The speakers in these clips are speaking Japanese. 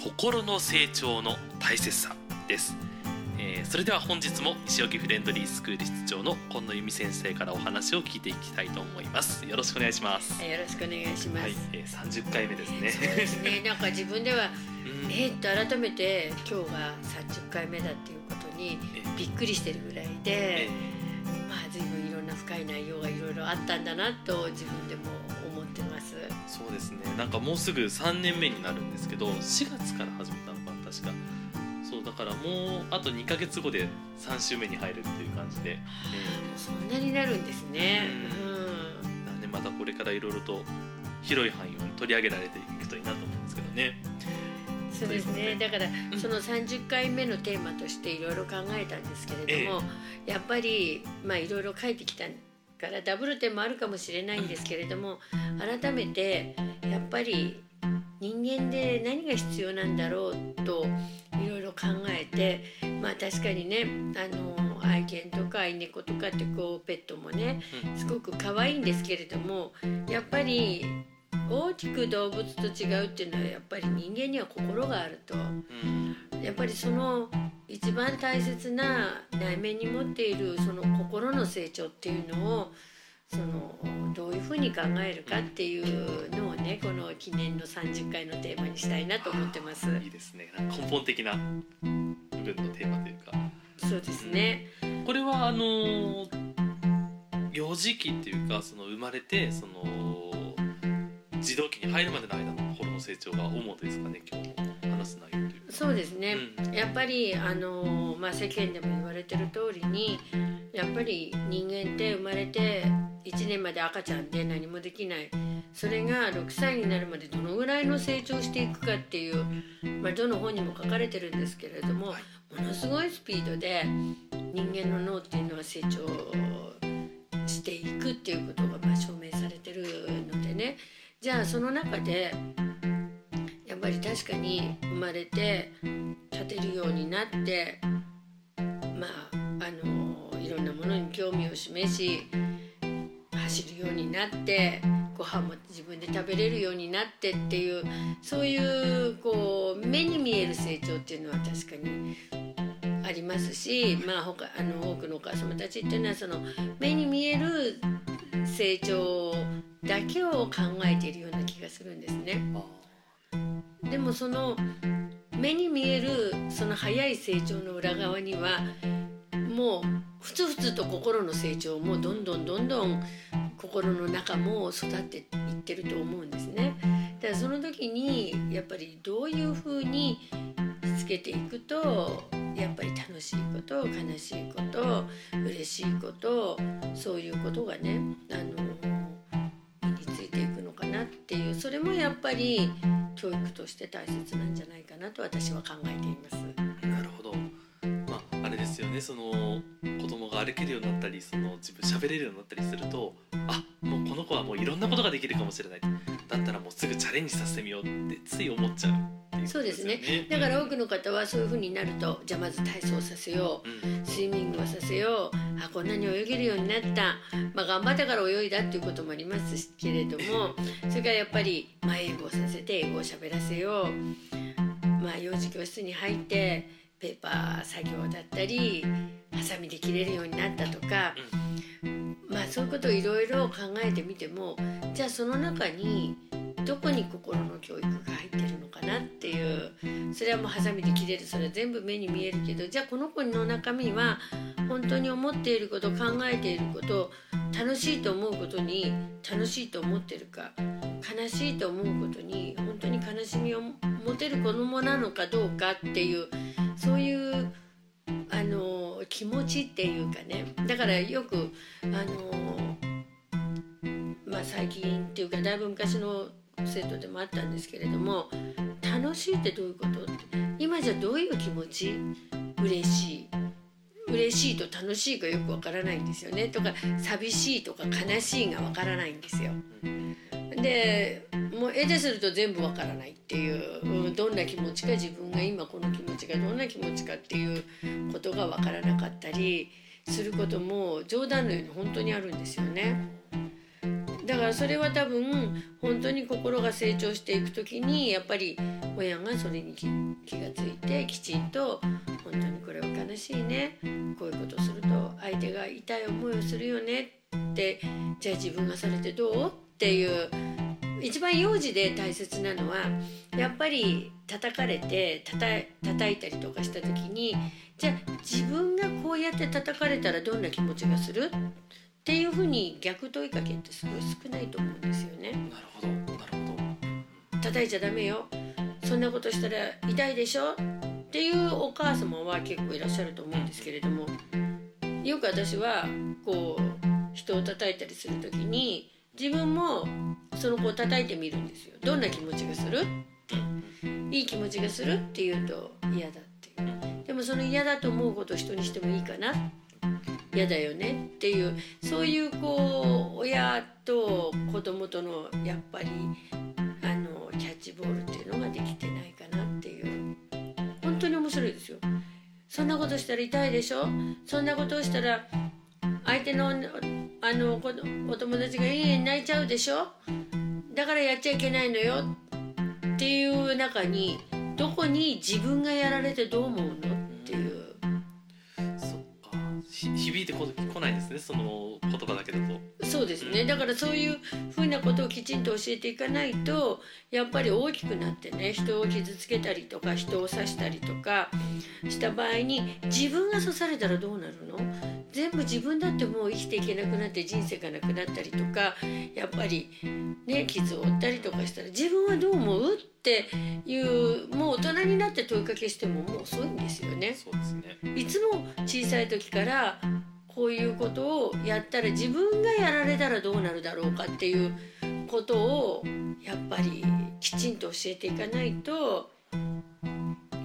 心の成長の大切さです、えーそれでは本日も西荻フレンドリースクール室長の今野由美先生からお話を聞いていきたいと思います。よろしくお願いします。よろしくお願いします。はい、えー、30回目ですね。そうですね。なんか自分では、うん。えーっと改めて今日が30回目だっていうことにえびっくりしてるぐらいえで、まあ随分いろんな深い内容がいろいろあったんだなと自分でも思ってます。そうですねなんかもうすぐ3年目になるんですけど4月から始めたのかな確かそうだからもうあと2ヶ月後で3週目に入るっていう感じで、えそんなになるんですね。ううん。ーなんでまたこれからいろいろと広い範囲を取り上げられていくといいなと思うんですけどねそうですね。だからんその30回目のテーマとしていろいろ考えたんですけれども、やっぱりまあいろいろ書いてきたからダブル点もあるかもしれないんですけれども、改めてやっぱり人間で何が必要なんだろうといろいろ考えて、まあ確かにねあの愛犬とか愛猫とかってこうペットもねすごく可愛いんですけれどもやっぱり大きく動物と違うっていうのはやっぱり人間には心があると。うんやっぱりその一番大切な内面に持っているその心の成長っていうのをそのどういうふうに考えるかっていうのをねこの記念の30回のテーマにしたいなと思ってます。いいですね根本的な部分のテーマというかそうですね。これはあの幼児期っていうかその生まれてその児童期に入るまでの間の心の成長が主ですかね今日の話す内容という。そうですね。うん。やっぱりあのまあ世間でも言われてる通りにやっぱり人間って生まれて1年まで赤ちゃんで何もできない。それが6歳になるまでどのぐらいの成長していくかっていう、まあ、どの本にも書かれてるんですけれども、はい。ものすごいスピードで人間の脳っていうのは成長していくっていうことがまあ証明されてるのでねじゃあその中でやっぱり確かに生まれて立てるようになってまああのいろんなものに興味を示し走るようになってご飯も自分で食べれるようになってっていうそういうこう目に見える成長っていうのは確かにありますし、まあ、他あの多くのお母様たちっていうのはその目に見える成長だけを考えているような気がするんですね。でもその目に見えるその早い成長の裏側にはもうふつふつと心の成長もどんどんどんどん心の中も育っていってると思うんですね。だからその時にやっぱりどういうふうにつけていくとやっぱり楽しいこと悲しいこと嬉しいことそういうことがねあの身についていくのかなっていうそれもやっぱり教育として大切なんじゃないかなと私は考えています。なるほど。まああれですよね。その子供が歩けるようになったりその自分喋れるようになったりするとあもうこの子はもういろんなことができるかもしれない。だったらもうすぐチャレンジさせてみようってつい思っちゃう。そうですね。よね。だから多くの方はそういうふうになるとじゃあまず体操させよう。うん。スイミングをさせよう。あこんなに泳げるようになった、まあ、頑張ったから泳いだっていうこともありますけれどもそれからやっぱり、まあ、英語をさせて英語を喋らせよう、まあ、幼児教室に入ってペーパー作業だったりハサミで切れるようになったとか、まあ、そういうことをいろいろ考えてみてもじゃあその中にどこに心の教育が入ってそれはもうハサミで切れる。それは全部目に見えるけどじゃあこの子の中身は本当に思っていること考えていること楽しいと思うことに楽しいと思ってるか悲しいと思うことに本当に悲しみを持てる子供なのかどうかっていうそういうあの気持ちっていうかね。だからよくあのまあ最近っていうかだいぶ昔の生徒でもあったんですけれども楽しいってどういうこと？今じゃどういう気持ち？嬉しい嬉しいと楽しいがよくわからないんですよねとか寂しいとか悲しいがわからないんですよ。でもう絵ですると全部わからないっていう、どんな気持ちか自分が今この気持ちがどんな気持ちかっていうことがわからなかったりすることも冗談のように本当にあるんですよね。だからそれは多分本当に心が成長していく時にやっぱり親がそれに気がついてきちんと本当にこれは悲しいねこういうことすると相手が痛い思いをするよねってじゃあ自分がされてどう？っていう一番幼児で大切なのはやっぱり叩かれて叩い叩いたりとかした時にじゃあ自分がこうやって叩かれたらどんな気持ちがする？っていうふうに逆問いかけってすごい少ないと思うんですよね。なるほどなるほど。叩いちゃダメよ。そんなことしたら痛いでしょっていうお母様は結構いらっしゃると思うんですけれどもよく私はこう人を叩いたりする時に自分もその子を叩いてみるんですよ。どんな気持ちがする？いい気持ちがするって言うと嫌だっていう。でもその嫌だと思うことを人にしてもいいかな嫌だよねっていうそういうこう親と子供とのやっぱりあのキャッチボールっていうのができてないかなっていう。本当に面白いですよ。そんなことしたら痛いでしょ？そんなことをしたら相手のあのお友達がいい泣いちゃうでしょ？だからやっちゃいけないのよっていう中にどこに自分がやられてどう思うの？響いてここないですね。その言葉だけだと。そうですね。だからそういうふうなことをきちんと教えていかないとやっぱり大きくなってね人を傷つけたりとか人を刺したりとかした場合に自分が刺されたらどうなるの？全部自分だってもう生きていけなくなって人生がなくなったりとかやっぱりね傷を負ったりとかしたら自分はどう思う？っていうもう大人になって問いかけしてももう遅いんですよね。そうですね。いつも小さい時からこういうことをやったら自分がやられたらどうなるだろうかっていうことをやっぱりきちんと教えていかないと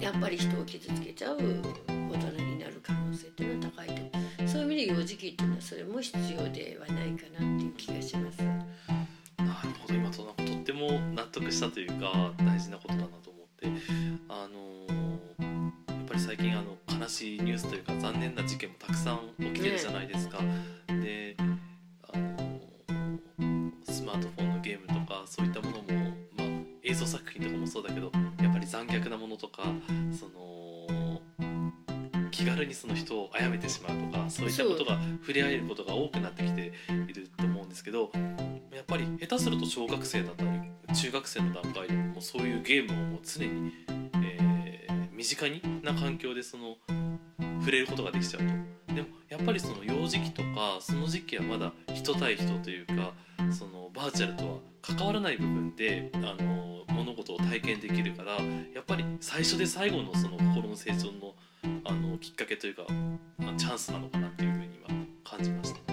やっぱり人を傷つけちゃう大人になる可能性っていうのは高いとそういう意味で幼児期っていうのはそれも必要ではないかなっていう気がします。なるほど今となんかとっても納得したというか大事なことだなと思ってあのーやっぱり最近あの悲しいニュースというか残念な事件もたくさん起きてるじゃないですか。であのースマートフォンのゲームとかそういったものも、まあ、映像作品とかもそうだけどやっぱり残虐なものとかその気軽にその人を殺めてしまうとかそういったことが触れ合えることが多くなってきていると思うんですけどやっぱり下手すると小学生だったり中学生の段階でもそういうゲームをもう常に、えー身近にな環境でその触れることができちゃうとでもやっぱりその幼児期とかその時期はまだ人対人というかそのバーチャルとは関わらない部分であの物事を体験できるからやっぱり最初で最後のその心の成長のあのきっかけというか、チャンスなのかなっていうふうには感じました。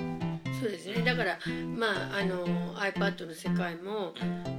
そうですね。だからまああの iPad の世界も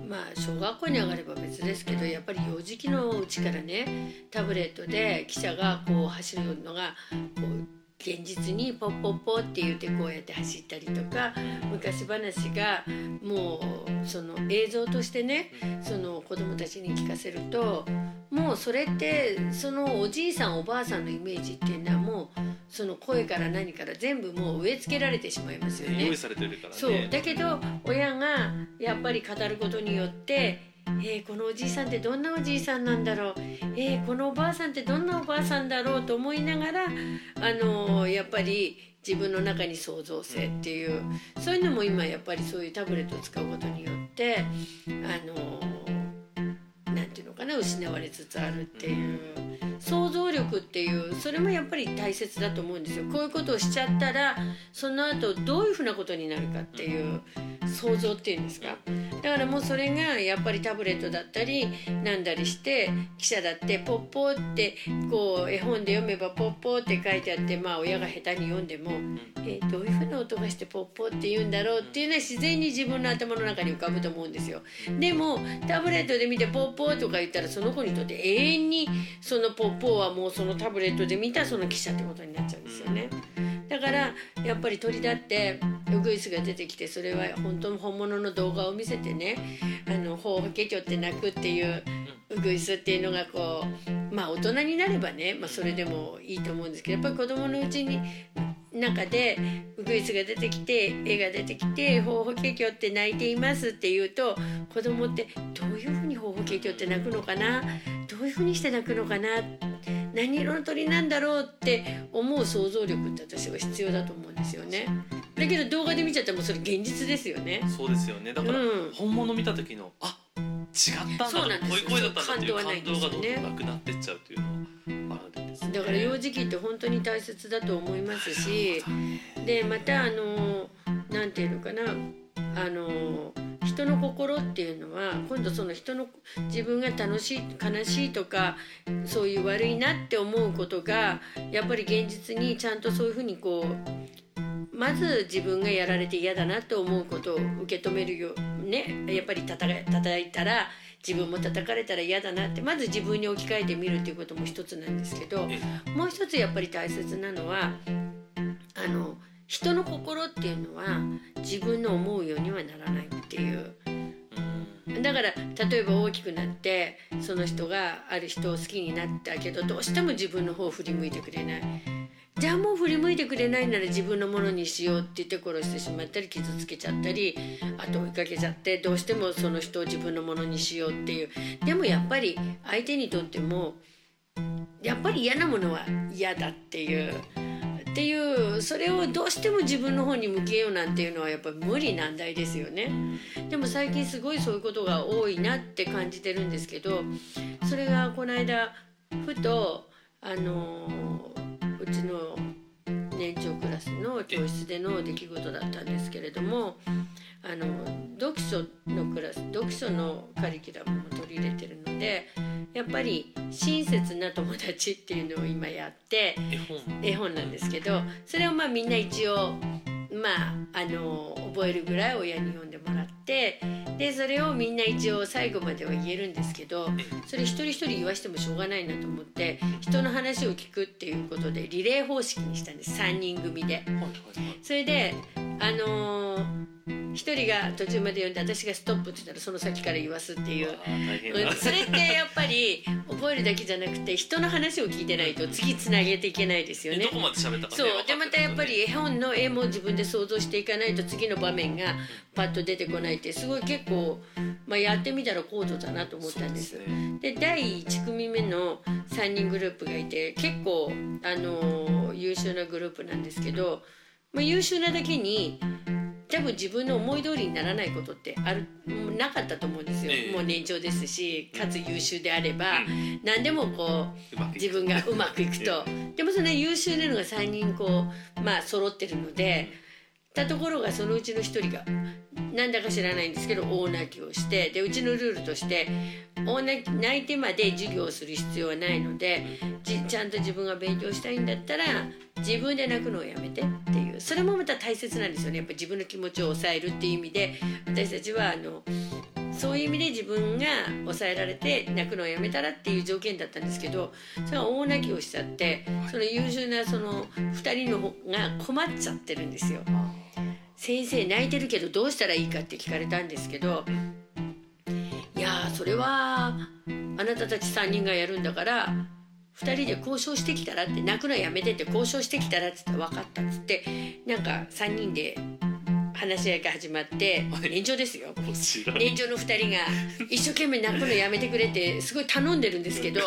まあ小学校に上がれば別ですけどやっぱり幼児期のうちからねタブレットで記者がこう走るのがこう現実にポッポッポって言ってこうやって走ったりとか昔話がもうその映像としてねその子供たちに聞かせるともうそれってそのおじいさんおばあさんのイメージっていうのはもうその声から何から全部もう植え付けられてしまいますよね。用意されてるからね。そうだけど親がやっぱり語ることによってえー、このおじいさんってどんなおじいさんなんだろう、えー、このおばあさんってどんなおばあさんだろう？と思いながら、あのーやっぱり自分の中に創造性っていうそういうのも今やっぱりそういうタブレットを使うことによって、あのーて言うのかな？失われつつあるっていう。想像力っていうそれもやっぱり大切だと思うんですよ。こういうことをしちゃったらその後どういうふうなことになるかっていう想像っていうんですかだからもうそれがやっぱりタブレットだったりなんだりして記者だってポッポーってこう絵本で読めばポッポーって書いてあってまあ親が下手に読んでも、えーどういうふうな音がしてポッポーって言うんだろうっていうのは自然に自分の頭の中に浮かぶと思うんですよ。でもタブレットで見てポッポーとか言ったらその子にとって永遠にそのポッポーはもうそのタブレットで見たその記者ってことになっちゃうんですよね。だからやっぱり鳥だってウグイスが出てきてそれは本当の本物の動画を見せてね「あのほうけきょって鳴く」っていうウグイスっていうのがこうまあ大人になればね、まあ、それでもいいと思うんですけどやっぱり子供のうちに中でウグイスが出てきて絵が出てきて「ほうほけきょって鳴いています」って言うと子供ってどういうふうにほうほけきょって鳴くのかな？どういうふうにして鳴くのかな？何色の鳥なんだろうって思う想像力って私は必要だと思うんですよね。だけど動画で見ちゃったらもうそれ現実ですよね。そうですよね。だからうん。本物見た時のあ違ったんそうだなんです。よこういう声だったんだっていう感動がどんどんなくなってっちゃうというのはあるんですね。だから幼児期って本当に大切だと思いますしでまたあのなんていうのかな？あの人の心っていうのは今度その人の自分が楽しい悲しいとかそういう悪いなって思うことがやっぱり現実にちゃんとそういうふうにこうまず自分がやられて嫌だなと思うことを受け止めるよねやっぱり叩か叩いたら自分も叩かれたら嫌だなってまず自分に置き換えてみるっていうことも一つなんですけどえ。もう一つやっぱり大切なのはあの人の心っていうのは自分の思うようにはならないっていう。うん。だから例えば大きくなってその人がある人を好きになったけどどうしても自分の方を振り向いてくれない。じゃあもう振り向いてくれないなら自分のものにしようって言って殺してしまったり傷つけちゃったりあと追いかけちゃってどうしてもその人を自分のものにしようっていう。でもやっぱり相手にとってもやっぱり嫌なものは嫌だっていうっていうそれをどうしても自分の方に向けようなんていうのはやっぱり無理難題ですよね。でも最近すごいそういうことが多いなって感じてるんですけどそれがこの間ふとあのうちの年長クラスの教室での出来事だったんですけれどもあの読書のクラス読書のカリキュラムも取り入れてるのでやっぱり親切な友達っていうのを今やって絵本。絵本なんですけどそれをまあみんな一応まああの覚えるぐらい親に読んでもらってでそれをみんな一応最後までは言えるんですけどそれ一人一人言わしてもしょうがないなと思って人の話を聞くっていうことでリレー方式にしたんです。3人組で。それであのー一人が途中まで読んで私がストップって言ったらその先から言わすっていう。それってやっぱり覚えるだけじゃなくて人の話を聞いてないと次つなげていけないですよね。えど。こまで喋ったかねそう。でまたやっぱり絵本の絵も自分で想像していかないと次の場面がパッと出てこないってすごい結構、まあ、やってみたら高度だなと思ったんです。ね。で第1組目の3人グループがいて結構、あのー優秀なグループなんですけど、まあ、優秀なだけに多分自分の思い通りにならないことってあるなかったと思うんですよ、ええ。もう年長ですしかつ優秀であれば、う何でもこう自分がうまくいくと。でもその優秀なのが3人こうまあ揃ってるのでたところがそのうちの1人がなんだか知らないんですけど大泣きをしてでうちのルールとして大泣き泣いてまで授業をする必要はないのでじちゃんと自分が勉強したいんだったら自分で泣くのをやめてってそれもまた大切なんですよねやっぱ自分の気持ちを抑えるっていう意味で私たちはあのそういう意味で自分が抑えられて泣くのをやめたらっていう条件だったんですけどそれが大泣きをしちゃってその優秀なその2人の方が困っちゃってるんですよ。先生泣いてるけどどうしたらいいかって聞かれたんですけどいやそれはあなたたち3人がやるんだから2人で交渉してきたらって泣くのやめてって交渉してきたらって言ったら分かったっつってなんか3人で話し合いが始まってはい。年長ですよ。年長の2人が一生懸命泣くのやめてくれってすごい頼んでるんですけど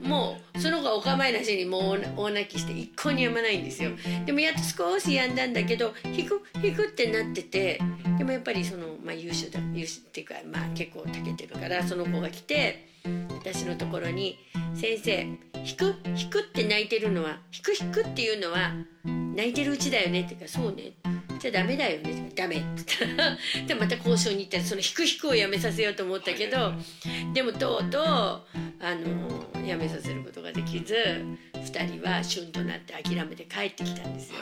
もうその子はお構いなしにもう大泣きして一向にやまないんですよ。でもやっと少しやんだんだけど引く引くってなっててでもやっぱりその、まあ、優秀だ優秀っていうか、まあ、結構たけてるからその子が来て私のところに「先生引く？引くって泣いてるのは引く？引くっていうのは泣いてるうちだよね」って言うから「そうね」じゃあダメだよね。ダメって言ったらでまた交渉に行ったらその引く？引くをやめさせようと思ったけどでもとうとうあのやめさせることができず2人は旬となって諦めて帰ってきたんですよ。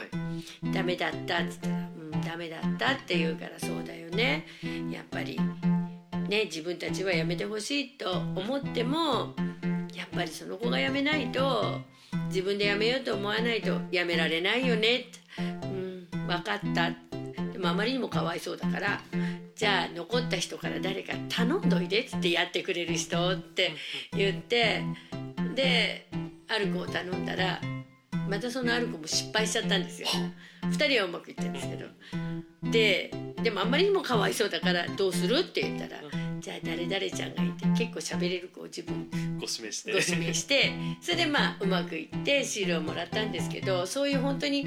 ダメだったっつったら「うんダメだった」って言うからそうだよね。やっぱりね自分たちはやめてほしいと思ってもやっぱりその子が辞めないと自分で辞めようと思わないと辞められないよね。ってうん分かった。でもあまりにもかわいそうだからじゃあ残った人から誰か頼んどいでっつってやってくれる人って言ってである子を頼んだらまたそのある子も失敗しちゃったんですよ。2人はうまくいったんですけど。ででもあんまりにもかわいそうだからどうするって言ったらじゃあ誰々ちゃんがいて結構喋れる子を自分ご指名して。ご指名してそれでまあうまくいってシールをもらったんですけどそういう本当に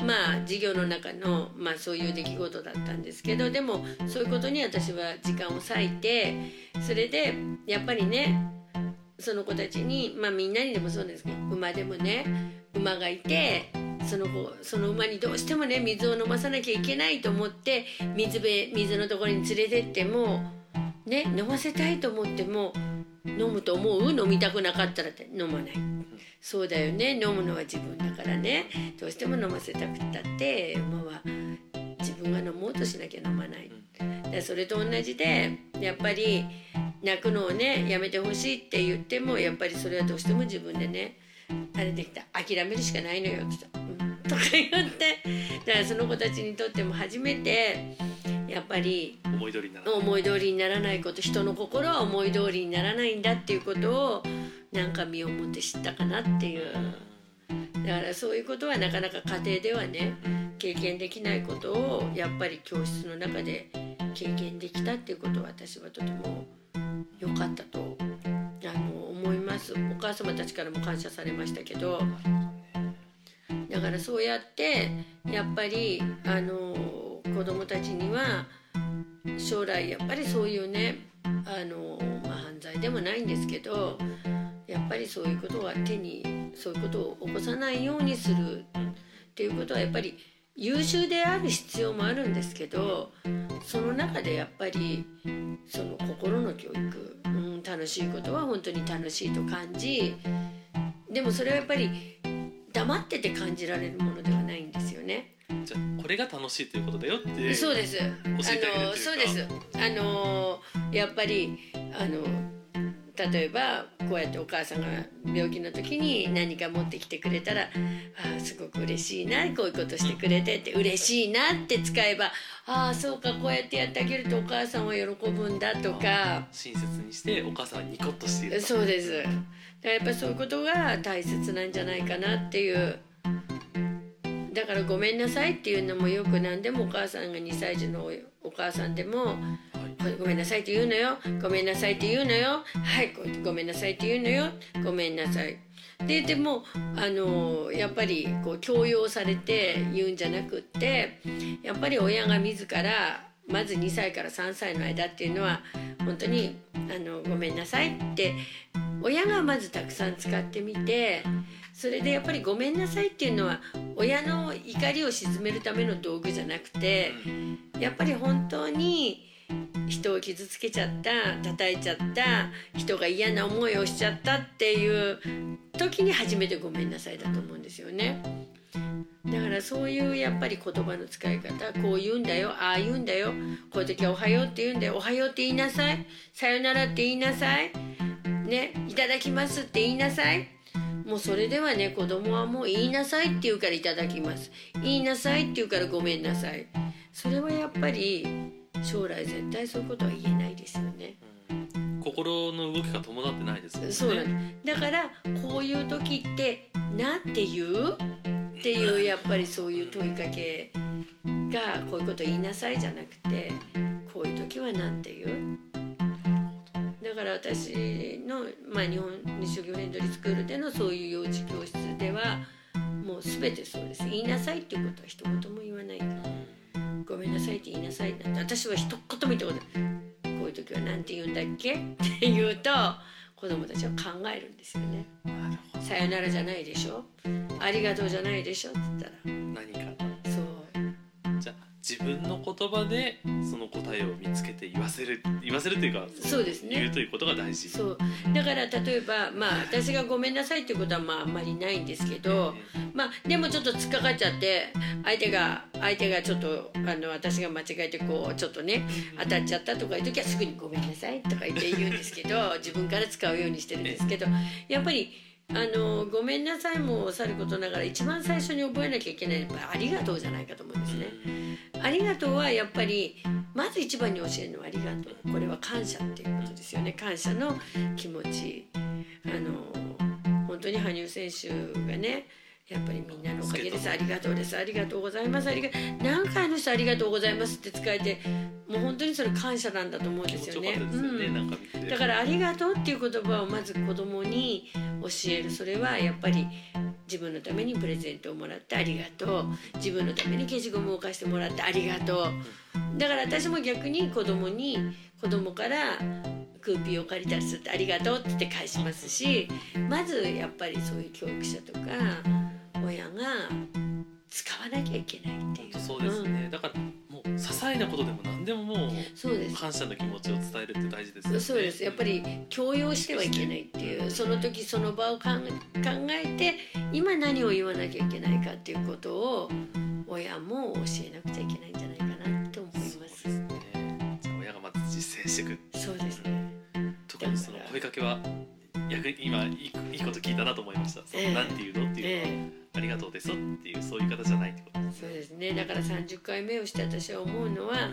まあ授業の中のまあそういう出来事だったんですけどでもそういうことに私は時間を割いてそれでやっぱりねその子たちにまあみんなにでもそうですけど馬でもね馬がいてその子その馬にどうしてもね水を飲まさなきゃいけないと思って水辺水のところに連れてってもね飲ませたいと思っても飲むと思う？飲みたくなかったらって飲まない。そうだよね。飲むのは自分だからね。どうしても飲ませたくったって馬は自分が飲もうとしなきゃ飲まないだからそれと同じでやっぱり泣くのをねやめてほしいって言ってもやっぱりそれはどうしても自分でねあれできた諦めるしかないのよって言ったら、うん。とか言ってだからその子たちにとっても初めてやっぱり思い通りにならない。思い通りにならないこと人の心は思い通りにならないんだっていうことをなんか身をもって知ったかなっていう。だからそういうことはなかなか家庭ではね経験できないことをやっぱり教室の中で経験できたっていうことは私はとても良かったとあの思います。お母様たちからも感謝されましたけど。だからそうやってやっぱりあの子供たちには将来やっぱりそういうねあの、まあ、犯罪でもないんですけどやっぱりそういうことは手にそういうことを起こさないようにする。っていうことはやっぱり優秀である必要もあるんですけどその中でやっぱりその心の教育、うん、楽しいことは本当に楽しいと感じでもそれはやっぱり黙ってて感じられるものではないんですよね。じゃあこれが楽しいということだよってそうです。あのそうです。あのやっぱりあの例えばこうやってお母さんが病気の時に何か持ってきてくれたら「ああすごく嬉しいなこういうことしてくれて」って「嬉しいな」って使えば「ああそうかこうやってやってあげるとお母さんは喜ぶんだ」とか。親切にしてお母さんはニコッとしているそうです。だからやっぱそういうことが大切なんじゃないかなっていう。だからごめんなさいっていうのもよく何でもお母さんが2歳児のおお母さんでも「ごめんなさいって言うのよ。ごめんなさいって言うのよ。はいごめんなさいって言うのよ。ごめんなさい」ででもあのやっぱりこう強要されて言うんじゃなくってやっぱり親が自らまず2歳から3歳の間っていうのは本当にあのごめんなさいって親がまずたくさん使ってみてそれでやっぱりごめんなさいっていうのは親の怒りを鎮めるための道具じゃなくてやっぱり本当に人を傷つけちゃった叩いちゃった人が嫌な思いをしちゃったっていう時に初めてごめんなさいだと思うんですよね。だからそういうやっぱり言葉の使い方こう言うんだよああ言うんだよこういう時は「おはよう」って言うんだよ「おはよう」って言いなさい「さよなら」って言いなさいね「いただきます」って言いなさい。もうそれではね子供はもう言いなさいって言うからいただきます。言いなさいって言うからごめんなさい。それはやっぱり将来絶対そういうことは言えないですよね。心の動きが伴ってないですもんね。そうなんです。だからこういう時ってなんて言うっていうやっぱりそういう問いかけがこういうこと言いなさいじゃなくてこういう時はなんて言う？だから私の、まあ、日本日照フレンドリースクールでのそういう幼児教室ではもう全てそうです。言いなさいっていうことは一言も言わないごめんなさいって言いなさいなんて私は一言も言ったことない。こういう時はなんて言うんだっけ？って言うと子供たちは考えるんですよね。さよならじゃないでしょ？ありがとうじゃないでしょ？って言ったら自分の言葉でその答えを見つけて言わせる言わせるというかそうですね。言うということが大事。そう。だから例えばまあ私が「ごめんなさい」っていうことはまああんまりないんですけどまあでもちょっと突っかかっちゃって相手が相手がちょっとあの私が間違えてこうちょっとね当たっちゃったとかいう時はすぐに「ごめんなさい」とか言って言うんですけど 自分から使うようにしてるんですけどやっぱりあのごめんなさいもさることながら一番最初に覚えなきゃいけないのはやっぱりありがとうじゃないかと思うんですね。ありがとうはやっぱりまず一番に教えるのはありがとう。これは感謝っていうことですよね。感謝の気持ち。あの本当に羽生選手がねやっぱりみんなのおかげです。ありがとうです。ありがとうございます。ありが何回の人ありがとうございますって使えてもう本当にそれ感謝なんだと思うんですよね。だから「ありがとう」っていう言葉をまず子供に教える。それはやっぱり自分のためにプレゼントをもらってありがとう。自分のために消しゴムを貸してもらってありがとう。だから私も逆に子供に子供からクーピーを借りたりすると「ありがとう」って返しますしまずやっぱりそういう教育者とかきゃいけないっていう。そうですね、だからもう些細なことでも何でももうそうです。感謝の気持ちを伝えるって大事ですよね。そうです。やっぱり強要してはいけないっていう。その時その場を考えて今何を言わなきゃいけないかっていうことを親も教えなくちゃいけないんじゃないかなと思います。そうですね。じゃあ親がまず実践していく。そうですね。特にその声かけは逆に今いいいいこと聞いたなと思いました。そのええなんて言うのっていうの。は、えありがとうですよっていうそういう方じゃないってこと。ですそうですね。だから30回目をして私は思うのは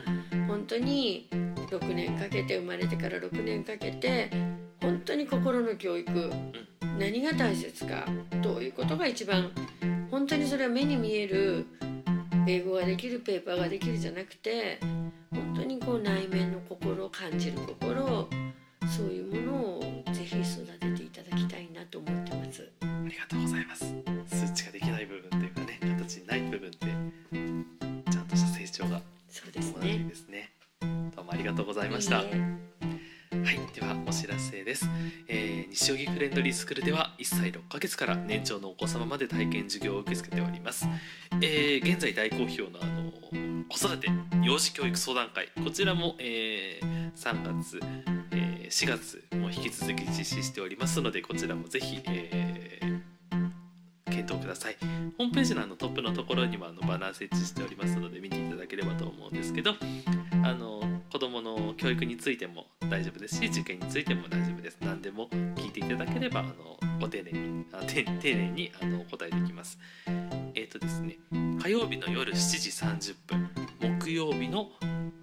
本当に6年かけて生まれてから6年かけて本当に心の教育何が大切かどういうことが一番本当にそれは目に見える英語ができるペーパーができるじゃなくて本当にこう内面の心を感じる心そういうものをぜひ育てていただきたいなと思ってます。ありがとうございます。数値ができない部分っていうかね、形にない部分ってちゃんとした成長がそうですねんですね。どうもありがとうございました。はい、ではお知らせです、えー西荻フレンドリースクールでは1歳6ヶ月から年長のお子様まで体験授業を受け付けております、えー現在大好評のあの子育て幼児教育相談会こちらも、えー3月、えー4月も引き続き実施しておりますのでこちらもぜひ、えー検討ください。ホームページのあのトップのところにもあのバナー設置しておりますので見ていただければと思うんですけどあの子どもの教育についても大丈夫ですし受験についても大丈夫です。何でも聞いていただければあのご丁寧にあ丁寧にあのお答えできます。えっ、とですね火曜日の夜7時30分木曜日の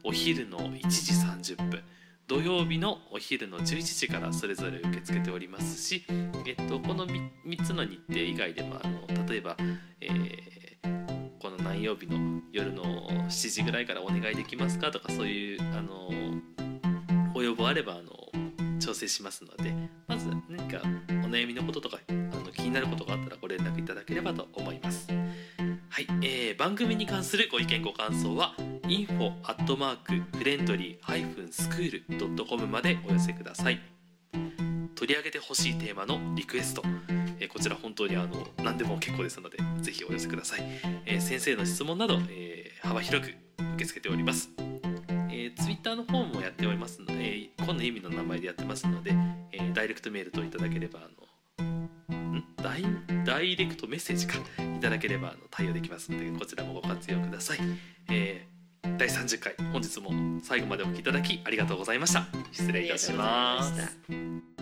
お昼の1時30分。土曜日のお昼の11時からそれぞれ受け付けておりますし、えっと、この 3, つの日程以外でもあの例えば、えーこの何曜日の夜の7時ぐらいからお願いできますかとかそういうあのご要望あればあの調整しますのでまず何かお悩みのこととかあの気になることがあったらご連絡いただければと思います。はい、えー番組に関するご意見ご感想は info アットマークフレンドリースクールドットコムまでお寄せください。取り上げてほしいテーマのリクエスト、えこちら本当にあの何でも結構ですのでぜひお寄せください、え先生の質問など、えー幅広く受け付けております。え、ツイッターの方もやっておりますので、えー、今野由美の名前でやってますので、えーダイレクトメールといただければあのダイダイレクトメッセージか。いただければあの対応できますのでこちらもご活用ください、えー第30回本日も最後までお聞きいただきありがとうございました。失礼いたします。